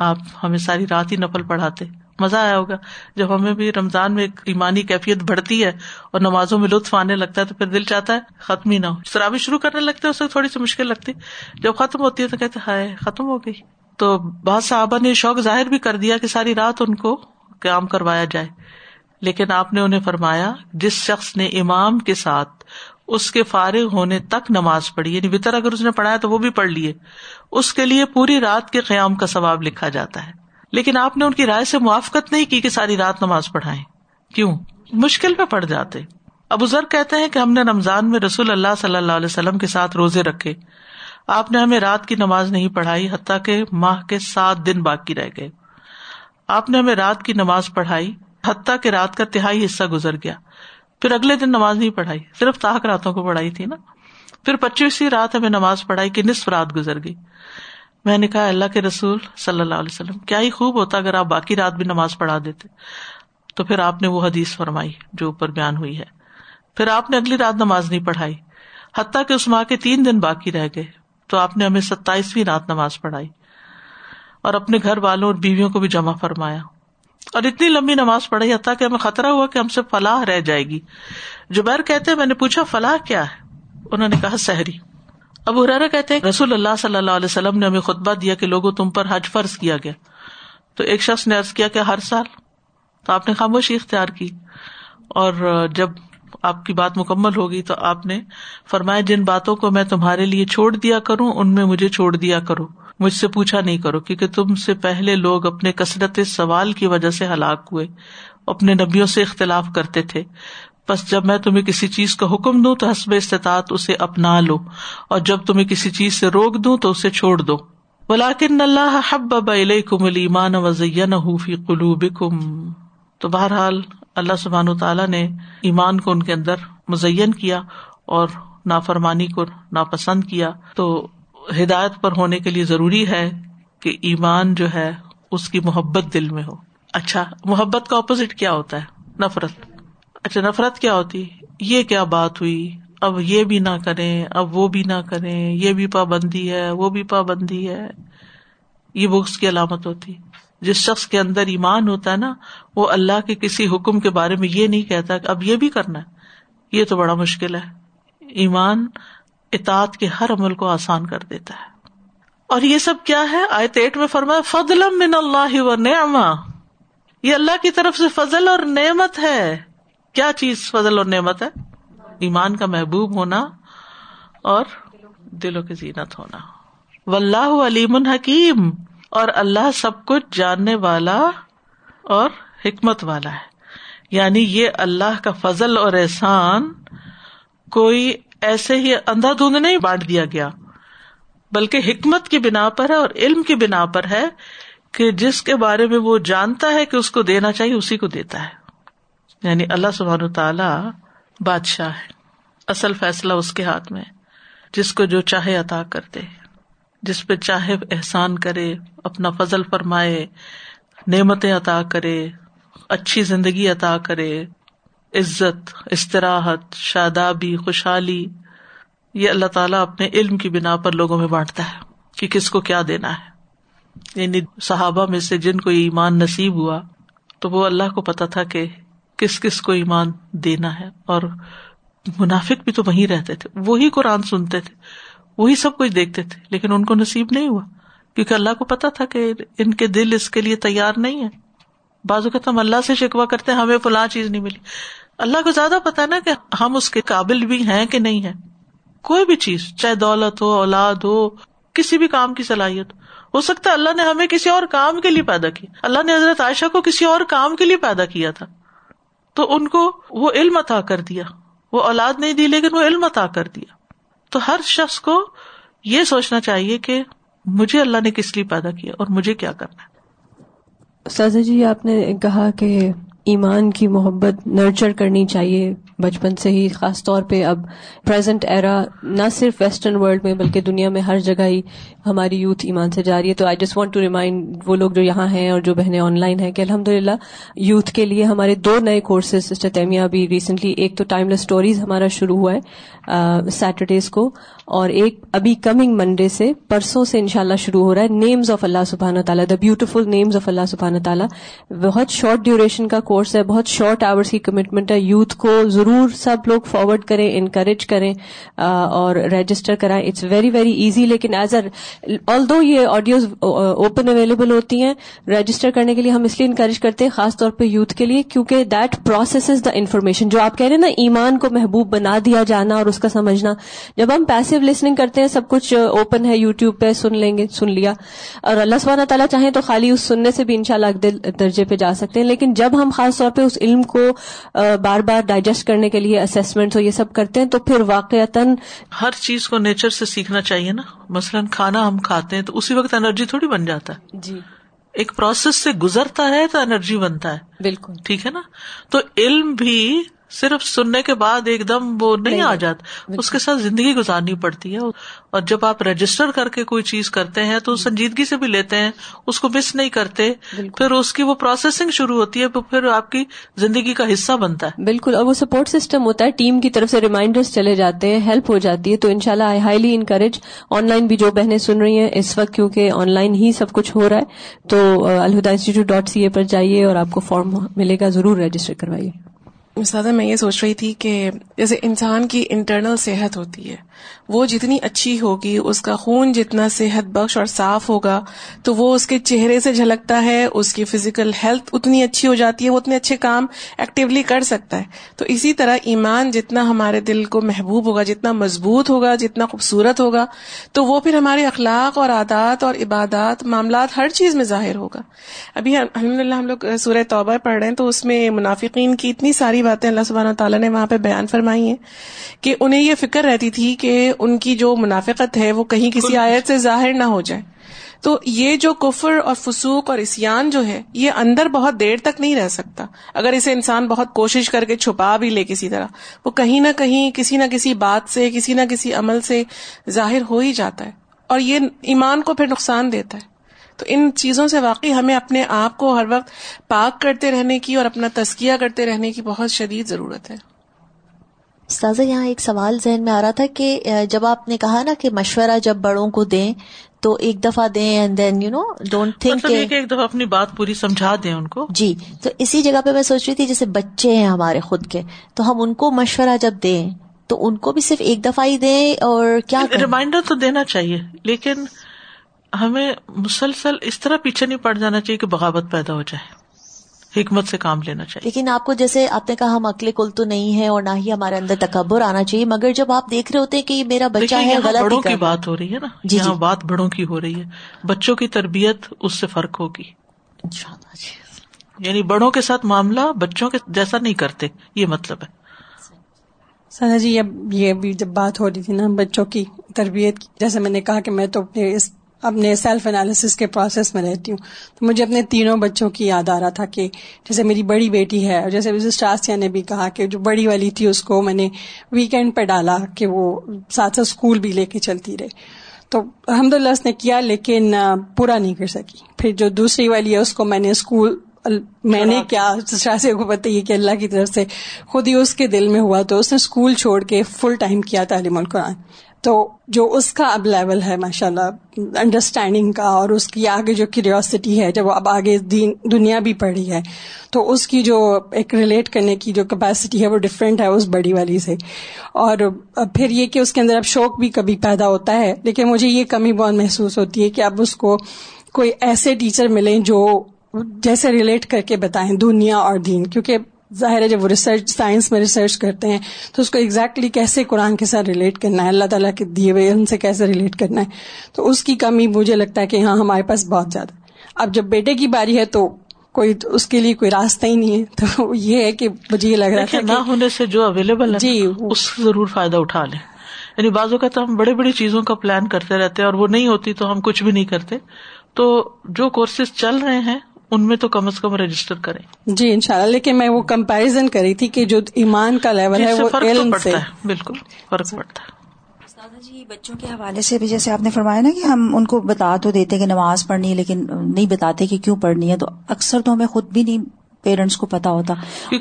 [SPEAKER 1] آپ ہمیں ساری رات ہی نفل پڑھاتے۔ مزہ آیا ہوگا۔ جب ہمیں بھی رمضان میں ایک ایمانی کیفیت بڑھتی ہے اور نمازوں میں لطف آنے لگتا ہے تو پھر دل چاہتا ہے ختم ہی نہ ہو۔ شرابی شروع کرنے لگتے اس تھوڑی سی مشکل لگتی۔ جب ختم ہوتی ہے تو کہتے ہائے، ختم ہو گئی۔ تو بہت صحابہ نے شوق ظاہر بھی کر دیا کہ ساری رات ان کو کام کروایا جائے۔ لیکن آپ نے انہیں فرمایا، جس شخص نے امام کے ساتھ اس کے فارغ ہونے تک نماز پڑھی یعنی بطر اگر اس نے پڑھایا تو وہ بھی پڑھ لیے، اس کے لیے پوری رات کے قیام کا ثواب لکھا جاتا ہے۔ لیکن آپ نے ان کی رائے سے موافقت نہیں کی کہ ساری رات نماز پڑھائے کیوں؟ مشکل میں پڑ جاتے۔ ابو ذر کہتے ہیں کہ ہم نے رمضان میں رسول اللہ صلی اللہ علیہ وسلم کے ساتھ روزے رکھے۔ آپ نے ہمیں رات کی نماز نہیں پڑھائی، حتیٰ کہ ماہ کے سات دن باقی رہ گئے۔ آپ نے ہمیں رات کی نماز پڑھائی، حتیٰ کہ رات کا تہائی حصہ گزر گیا۔ پھر اگلے دن نماز نہیں پڑھائی، صرف تاک راتوں کو پڑھائی تھی نا۔ پھر پچیسویں رات ہمیں نماز پڑھائی کہ نصف رات گزر گئی۔ میں نے کہا، اللہ کے رسول صلی اللہ علیہ وسلم، کیا ہی خوب ہوتا اگر آپ باقی رات بھی نماز پڑھا دیتے۔ تو پھر آپ نے وہ حدیث فرمائی جو اوپر بیان ہوئی ہے۔ پھر آپ نے اگلی رات نماز نہیں پڑھائی، حتیٰ کہ اس ماہ کے تین دن باقی رہ گئے۔ تو آپ نے ہمیں ستائیسویں رات نماز پڑھائی اور اپنے گھر والوں اور بیویوں کو بھی جمع فرمایا۔ اور اتنی لمبی نماز پڑھائی، حتیٰ کہ ہمیں خطرہ ہوا کہ ہم سے فلاح رہ جائے گی۔ جبیر کہتے میں نے پوچھا، فلاح کیا ہے؟ انہوں نے کہا، سحری۔ اب ارارا کہتے رسول اللہ صلی اللہ علیہ وسلم نے ہمیں خطبہ دیا کہ لوگوں تم پر حج فرض کیا گیا۔ تو ایک شخص نے ارض کیا کہ ہر سال۔ تو آپ نے خاموشی اختیار کی۔ اور جب آپ کی بات مکمل ہوگی تو آپ نے فرمایا، جن باتوں کو میں تمہارے لیے چھوڑ دیا کروں، ان میں مجھے چھوڑ دیا کرو۔ مجھ سے پوچھا نہیں کرو، کیونکہ تم سے پہلے لوگ اپنے کثرت سوال کی وجہ سے ہلاک ہوئے، اپنے نبیوں سے اختلاف کرتے تھے۔ بس جب میں تمہیں کسی چیز کا حکم دوں تو حسب استطاعت اسے اپنا لو، اور جب تمہیں کسی چیز سے روک دوں تو اسے چھوڑ دو۔ ولاکن اللہ حب کم المان وزین فی قلوب کم تو بہرحال اللہ سبحان تعالیٰ نے ایمان کو ان کے اندر مزین کیا اور نافرمانی کو ناپسند کیا۔ تو ہدایت پر ہونے کے لیے ضروری ہے کہ ایمان جو ہے، اس کی محبت دل میں ہو۔ اچھا محبت کا اپوزٹ کیا ہوتا ہے؟ نفرت۔ اچھا نفرت کیا ہوتی؟ یہ کیا بات ہوئی؟ اب یہ بھی نہ کریں، اب وہ بھی نہ کریں، یہ بھی پابندی ہے، وہ بھی پابندی ہے۔ یہ بکس کی علامت ہوتی۔ جس شخص کے اندر ایمان ہوتا ہے نا، وہ اللہ کے کسی حکم کے بارے میں یہ نہیں کہتا کہ اب یہ بھی کرنا ہے۔ یہ تو بڑا مشکل ہے۔ ایمان اطاعت کے ہر عمل کو آسان کر دیتا ہے۔ اور یہ سب کیا ہے؟ آئے تیٹ میں فرمایا فضل من اللہ و نعما یہ اللہ کی طرف سے فضل اور نعمت ہے۔ کیا چیز فضل اور نعمت ہے؟ ایمان کا محبوب ہونا اور دلوں کی زینت ہونا۔ و اللہ علیم الحکیم اور اللہ سب کچھ جاننے والا اور حکمت والا ہے۔ یعنی یہ اللہ کا فضل اور احسان کوئی ایسے ہی اندھا دھند نہیں بانٹ دیا گیا۔ بلکہ حکمت کی بنا پر ہے اور علم کی بنا پر ہے کہ جس کے بارے میں وہ جانتا ہے کہ اس کو دینا چاہیے، اسی کو دیتا ہے۔ یعنی اللہ سبحان تعالی بادشاہ ہے، اصل فیصلہ اس کے ہاتھ میں جس کو جو چاہے عطا کر دے جس پہ چاہے احسان کرے، اپنا فضل فرمائے، نعمتیں عطا کرے، اچھی زندگی عطا کرے، عزت، استراحت، شادابی، خوشحالی، یہ اللہ تعالیٰ اپنے علم کی بنا پر لوگوں میں بانٹتا ہے کہ کس کو کیا دینا ہے۔ یعنی صحابہ میں سے جن کو ایمان نصیب ہوا، تو وہ اللہ کو پتا تھا کہ کس کس کو ایمان دینا ہے اور منافق بھی تو وہیں رہتے تھے، وہی قرآن سنتے تھے، وہی سب کچھ دیکھتے تھے، لیکن ان کو نصیب نہیں ہوا، کیونکہ اللہ کو پتا تھا کہ ان کے دل اس کے لیے تیار نہیں ہے بعض اوقات ہم اللہ سے شکوا کرتے ہمیں فلاں چیز نہیں ملی۔ اللہ کو زیادہ پتا نا کہ ہم اس کے قابل بھی ہیں کہ نہیں ہے کوئی بھی چیز، چاہے دولت ہو، اولاد ہو، کسی بھی کام کی صلاحیت ہو سکتا ہے اللہ نے ہمیں کسی اور کام کے لیے پیدا کیا۔ اللہ نے حضرت عائشہ کو کسی اور کام کے لیے پیدا کیا تھا۔ تو ان کو وہ علم عطا کر دیا۔ وہ اولاد نہیں دی، لیکن وہ علم عطا کر دیا۔ تو ہر شخص کو یہ سوچنا چاہیے کہ مجھے اللہ نے کس لیے پیدا کیا اور مجھے کیا کرنا ہے۔
[SPEAKER 3] سازا جی آپ نے کہا کہ ایمان کی محبت نرچر کرنی چاہیے۔ بچپن سے ہی، خاص طور پہ اب پرزینٹ ایرا نہ صرف ویسٹرن ورلڈ میں، بلکہ دنیا میں ہر جگہ ہی ہماری یوتھ ایمان سے جا رہی ہے۔ تو I just want to remind وہ لوگ جو یہاں ہیں اور جو بہنیں آن لائن ہیں کہ الحمد للہ یوتھ کے لیے ہمارے دو نئے کورسز سسٹر تیمیہ ابھی ریسنٹلی ایک تو ٹائم لیس اسٹوریز ہمارا شروع ہوا ہے سیٹرڈیز کو، اور ایک ابھی کمنگ منڈے سے پرسوں سے انشاءاللہ شروع ہو رہا ہے نیمز آف اللہ سبحان تعالیٰ دا بیوٹیفل نیمز آف اللہ سبحان تعالیٰ بہت شارٹ ڈیوریشن کا کورس ہے، بہت شارٹ آورس کی کمٹمنٹ ہے یوتھ کو ضرور سب لوگ فارورڈ کریں انکریج کریں اور رجسٹر کرائیں۔ اٹس ویری ویری ایزی لیکن ایز اے آل دو یہ آڈیوز اوپن اویلیبل ہوتی ہیں رجسٹر کرنے کے لیے ہم اس لیے انکریج کرتے ہیں، خاص طور پہ یوتھ کے لیے، کیونکہ that process is the information جو آپ کہہ رہے ہیں نا، ایمان کو محبوب بنا دیا جانا اور اس کا سمجھنا۔ جب ہم پیسو لسننگ کرتے ہیں، سب کچھ اوپن ہے یو ٹیوب پہ سن لیں گے، سن لیا۔ اور اللہ سبحانہ تعالیٰ چاہیں تو خالی اس سننے سے بھی ان شاء اللہ درجے پہ جا سکتے ہیں۔ لیکن جب ہم خاص طور پہ اس علم کو بار بار ڈائجسٹ کرنے کے لیے اسسمنٹ یہ سب کرتے ہیں تو پھر واقع
[SPEAKER 1] ہر چیز کو نیچر سے سیکھنا چاہیے نا۔ مثلاً کھانا ہم کھاتے ہیں تو اسی وقت انرجی تھوڑی بن جاتا ہے۔
[SPEAKER 3] جی۔
[SPEAKER 1] ایک پروسیس سے گزرتا ہے تو انرجی بنتا ہے۔
[SPEAKER 3] بالکل۔
[SPEAKER 1] ٹھیک ہے نا؟ تو علم بھی صرف سننے کے بعد ایک دم وہ نہیں آ جاتا اس کے ساتھ زندگی گزارنی پڑتی ہے۔ اور جب آپ رجسٹر کر کے کوئی چیز کرتے ہیں تو سنجیدگی سے بھی لیتے ہیں اس کو مس نہیں کرتے۔ پھر اس کی وہ پروسیسنگ شروع ہوتی ہے پھر آپ کی زندگی کا حصہ بنتا ہے۔
[SPEAKER 3] بالکل اور وہ سپورٹ سسٹم ہوتا ہے ٹیم کی طرف سے ریمائنڈر چلے جاتے ہیں ہیلپ ہو جاتی ہے۔ تو ان شاء اللہ I highly encourage online بھی جو بہنیں سن رہی ہیں اس وقت کیونکہ آن لائن ہی سب کچھ ہو رہا ہے۔ تو الہدا انسٹیٹیوٹ ڈاٹ سی اے پر جائیے اور آپ کو فارم ملے گا۔ ضرور رجسٹر کروائیے۔
[SPEAKER 4] استاذہ میں یہ سوچ رہی تھی کہ جیسے انسان کی انٹرنل صحت ہوتی ہے، وہ جتنی اچھی ہوگی، اس کا خون جتنا صحت بخش اور صاف ہوگا، تو وہ اس کے چہرے سے جھلکتا ہے، اس کی فزیکل ہیلتھ اتنی اچھی ہو جاتی ہے، وہ اتنے اچھے کام ایکٹیولی کر سکتا ہے۔ تو اسی طرح ایمان جتنا ہمارے دل کو محبوب ہوگا، جتنا مضبوط ہوگا، جتنا خوبصورت ہوگا، تو وہ پھر ہمارے اخلاق اور عادات اور عبادات، معاملات ہر چیز میں ظاہر ہوگا۔ ابھی الحمد للہ ہم لوگ سورہ توبہ پڑھ رہے ہیں، تو اس میں منافقین کی اتنی ساری باتیں اللہ سبحانہ تعالیٰ نے وہاں پہ بیان فرمائی ہیں کہ انہیں یہ فکر رہتی تھی کہ ان کی جو منافقت ہے وہ کہیں کسی آیت سے ظاہر نہ ہو جائے۔ تو یہ جو کفر اور فسوق اور اسیان جو ہے یہ اندر بہت دیر تک نہیں رہ سکتا۔ اگر اسے انسان بہت کوشش کر کے چھپا بھی لے کسی طرح وہ کہیں نہ کہیں کسی نہ کسی بات سے کسی نہ کسی عمل سے ظاہر ہو ہی جاتا ہے۔ اور یہ ایمان کو پھر نقصان دیتا ہے۔ تو ان چیزوں سے واقعی ہمیں اپنے آپ کو ہر وقت پاک کرتے رہنے کی اور اپنا تسکیہ کرتے رہنے کی بہت شدید ضرورت ہے۔
[SPEAKER 5] استاذہ یہاں ایک سوال ذہن میں آ رہا تھا کہ جب آپ نے کہا نا کہ مشورہ جب بڑوں کو دیں تو ایک دفعہ دیں and then you know don't think
[SPEAKER 1] ایک دفعہ اپنی بات پوری سمجھا دیں ان کو۔
[SPEAKER 5] جی تو اسی جگہ پہ میں سوچ رہی تھی جیسے بچے ہیں ہمارے خود کے تو ہم ان کو مشورہ جب دیں تو ان کو بھی صرف ایک دفعہ ہی دیں اور کیا
[SPEAKER 1] ریمائنڈر تو دینا چاہیے لیکن ہمیں مسلسل اس طرح پیچھے نہیں پڑ جانا چاہیے کہ بغاوت پیدا ہو جائے۔ حکمت سے کام لینا چاہیے۔
[SPEAKER 5] لیکن آپ کو جیسے آپ نے کہا ہم اکلے کل تو نہیں ہے اور نہ ہی ہمارے اندر تکبر آنا چاہیے مگر جب آپ دیکھ رہے ہوتے ہیں کہ یہ میرا بچہ ہے غلط
[SPEAKER 1] بڑوں کی بات ہو رہی ہے نا۔ جی یہاں جی۔ بات بڑوں کی ہو رہی ہے۔ بچوں کی تربیت اس سے فرق ہوگی۔ جی۔ یعنی بڑوں کے ساتھ معاملہ بچوں کے جیسا نہیں کرتے یہ مطلب ہے۔
[SPEAKER 6] سنا جی اب یہ بھی جب بات ہو رہی تھی نا بچوں کی تربیت جیسے میں نے کہا کہ میں تو اپنے اس اپنے سیلف انالیسس کے پروسیس میں رہتی ہوں۔ تو مجھے اپنے تینوں بچوں کی یاد آ رہا تھا کہ جیسے میری بڑی بیٹی ہے اور جیسے اسٹاسیا نے بھی کہا کہ جو بڑی والی تھی اس کو میں نے ویکینڈ پہ ڈالا کہ وہ ساتھ ساتھ اسکول بھی لے کے چلتی رہے۔ تو الحمد للہ اس نے کیا لیکن پورا نہیں کر سکی۔ پھر جو دوسری والی ہے اس کو میں نے اسکول میں نے کیا سے کو یہ کہ اللہ کی طرف سے خود ہی اس کے دل میں ہوا تو اس نے اسکول چھوڑ کے فل ٹائم کیا تعلیم القرآن. تو جو اس کا اب لیول ہے ماشاء اللہ انڈرسٹینڈنگ کا اور اس کی آگے جو کیوریوسٹی ہے جب اب آگے دنیا بھی پڑھی ہے تو اس کی جو ایک ریلیٹ کرنے کی جو کیپیسٹی ہے وہ ڈفرینٹ ہے اس بڑی والی سے. اور پھر یہ کہ اس کے اندر اب شوق بھی کبھی پیدا ہوتا ہے لیکن مجھے یہ کمی بہت محسوس ہوتی ہے کہ اب اس کو کوئی ایسے ٹیچر ملیں جو جیسے ریلیٹ کر کے بتائیں دنیا اور دین کیونکہ ظاہر ہے جب وہ ریسرچ سائنس میں ریسرچ کرتے ہیں تو اس کو ایگزیکٹلی کیسے قرآن کے ساتھ ریلیٹ کرنا ہے اللہ تعالیٰ کے دیے ہوئے ان سے کیسے ریلیٹ کرنا ہے؟ تو اس کی کمی مجھے لگتا ہے کہ ہاں ہمارے پاس بہت زیادہ اب جب بیٹے کی باری ہے تو کوئی اس کے لیے کوئی راستہ ہی نہیں ہے۔ تو یہ ہے کہ مجھے یہ لگ رہا
[SPEAKER 1] ہے نہ ہونے سے جو اویلیبل ہے جی اس ضرور فائدہ اٹھا لیں۔ یعنی بازو کا تو ہم بڑی بڑی چیزوں کا پلان کرتے رہتے ہیں اور وہ نہیں ہوتی تو ہم کچھ بھی نہیں کرتے۔ تو جو کورسز چل رہے ہیں ان میں تو کم از کم رجسٹر کریں۔
[SPEAKER 6] جی ان شاء اللہ لیکن میں وہ کمپیرزن کری تھی کہ جو ایمان کا لیول ہے وہ علم سے۔
[SPEAKER 1] بالکل فرق پڑتا ہے۔
[SPEAKER 7] جی بچوں کے حوالے سے بھی جیسے آپ نے فرمایا نا کہ ہم ان کو بتا تو دیتے کہ نماز پڑھنی ہے لیکن نہیں بتاتے کہ کیوں پڑھنی ہے تو اکثر تو ہمیں خود بھی نہیں پیرنٹس کو پتا ہوتا۔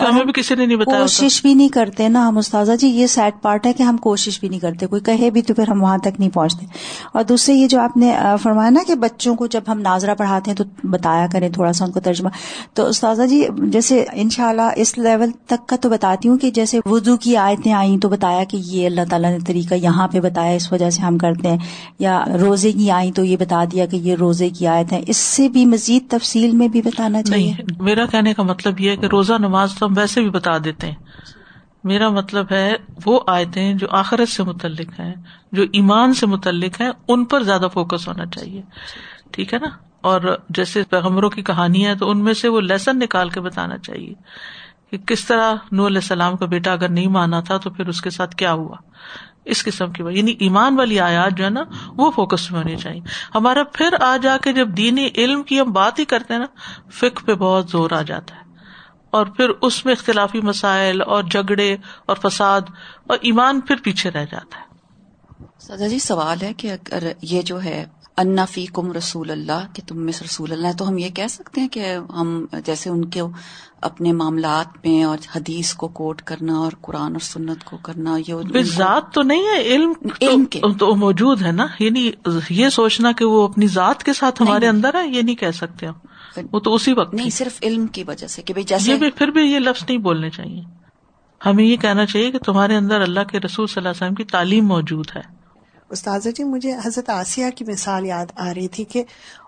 [SPEAKER 1] ہمیں بھی کسی نے نہیں بتایا
[SPEAKER 7] کوشش بھی نہیں کرتے نا ہم استاذہ جی یہ سیڈ پارٹ ہے کہ ہم کوشش بھی نہیں کرتے۔ کوئی کہے بھی تو پھر ہم وہاں تک نہیں پہنچتے۔ اور دوسرے یہ جو آپ نے فرمایا نا کہ بچوں کو جب ہم ناظرہ پڑھاتے ہیں تو بتایا کریں تھوڑا سا ان کو ترجمہ۔ تو استاذہ جی جیسے ان شاء اللہ اس لیول تک کا تو بتاتی ہوں کہ جیسے وضو کی آیتیں آئیں تو بتایا کہ یہ اللہ تعالیٰ نے طریقہ یہاں پہ بتایا اس وجہ سے ہم کرتے ہیں۔ یا روزے کی آئیں تو یہ بتا دیا کہ یہ روزے کی آیت ہے اس سے بھی مزید تفصیل میں بھی بتانا چاہیے۔
[SPEAKER 1] میرا کہنے کا مطلب مطلب یہ ہے کہ روزہ نماز تو ہم ویسے بھی بتا دیتے ہیں۔ میرا مطلب ہے وہ آیتیں جو آخرت سے متعلق ہیں، جو ایمان سے متعلق ہیں، ان پر زیادہ فوکس ہونا چاہیے۔ ٹھیک ہے نا؟ اور جیسے پیغمبروں کی کہانی ہے تو ان میں سے وہ لیسن نکال کے بتانا چاہیے کہ کس طرح نو علیہ السلام کا بیٹا اگر نہیں مانا تھا تو پھر اس کے ساتھ کیا ہوا؟ اس قسم کی یعنی ایمان والی آیات جو ہے نا، وہ فوکس میں ہونی چاہیے۔ ہمارا پھر آ جا کے جب دینی علم کی ہم بات ہی کرتے ہیں نا فک پہ بہت زور آ جاتا ہے۔ اور پھر اس میں اختلافی مسائل اور جھگڑے اور فساد اور ایمان پھر پیچھے رہ جاتا ہے۔
[SPEAKER 8] سدا جی سوال ہے کہ اگر یہ جو ہے انا فی کم رسول اللہ کہ تم میں رسول اللہ تو ہم یہ کہہ سکتے ہیں کہ ہم جیسے ان کے اپنے معاملات میں اور حدیث کو کوٹ کرنا اور قرآن اور سنت کو کرنا یہ
[SPEAKER 1] ذات تو نہیں ہے علم علم کے۔ تو موجود ہے نا یعنی یہ سوچنا کہ وہ اپنی ذات کے ساتھ ہمارے اندر ہے یہ نہیں کہہ سکتے ہم۔ وہ تو اسی وقت
[SPEAKER 8] نہیں صرف علم کی وجہ سے کہ جیسے
[SPEAKER 1] بھی پھر بھی یہ لفظ نہیں بولنے چاہیے۔ ہمیں یہ کہنا چاہیے کہ تمہارے اندر اللہ کے رسول صلی اللہ علیہ وسلم کی تعلیم موجود ہے۔
[SPEAKER 9] استاذہ جی مجھے حضرت آسیہ کی مثال یاد آ رہی تھی کہ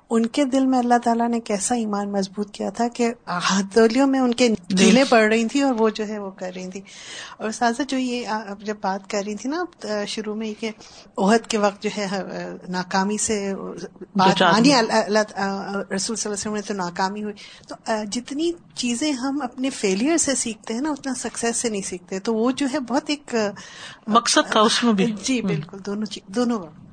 [SPEAKER 9] ان کے دل میں اللہ تعالیٰ نے کیسا ایمان مضبوط کیا تھا کہ ہتھولیوں میں ان کے جیلیں پڑ رہی تھی اور وہ جو ہے وہ کر رہی تھی اور سازا جو یہ جب بات کر رہی تھی نا شروع میں کہ عہد کے وقت جو ہے ناکامی سے بات مانی اللہ رسول صلی اللہ علیہ وسلم نے تو ناکامی ہوئی. تو جتنی چیزیں ہم اپنے فیلئر سے سیکھتے ہیں نا اتنا سکسیس سے نہیں سیکھتے. تو وہ جو ہے بہت ایک
[SPEAKER 1] مقصد تھا اس میں بھی.
[SPEAKER 9] جی بالکل دونوں دونوں وقت.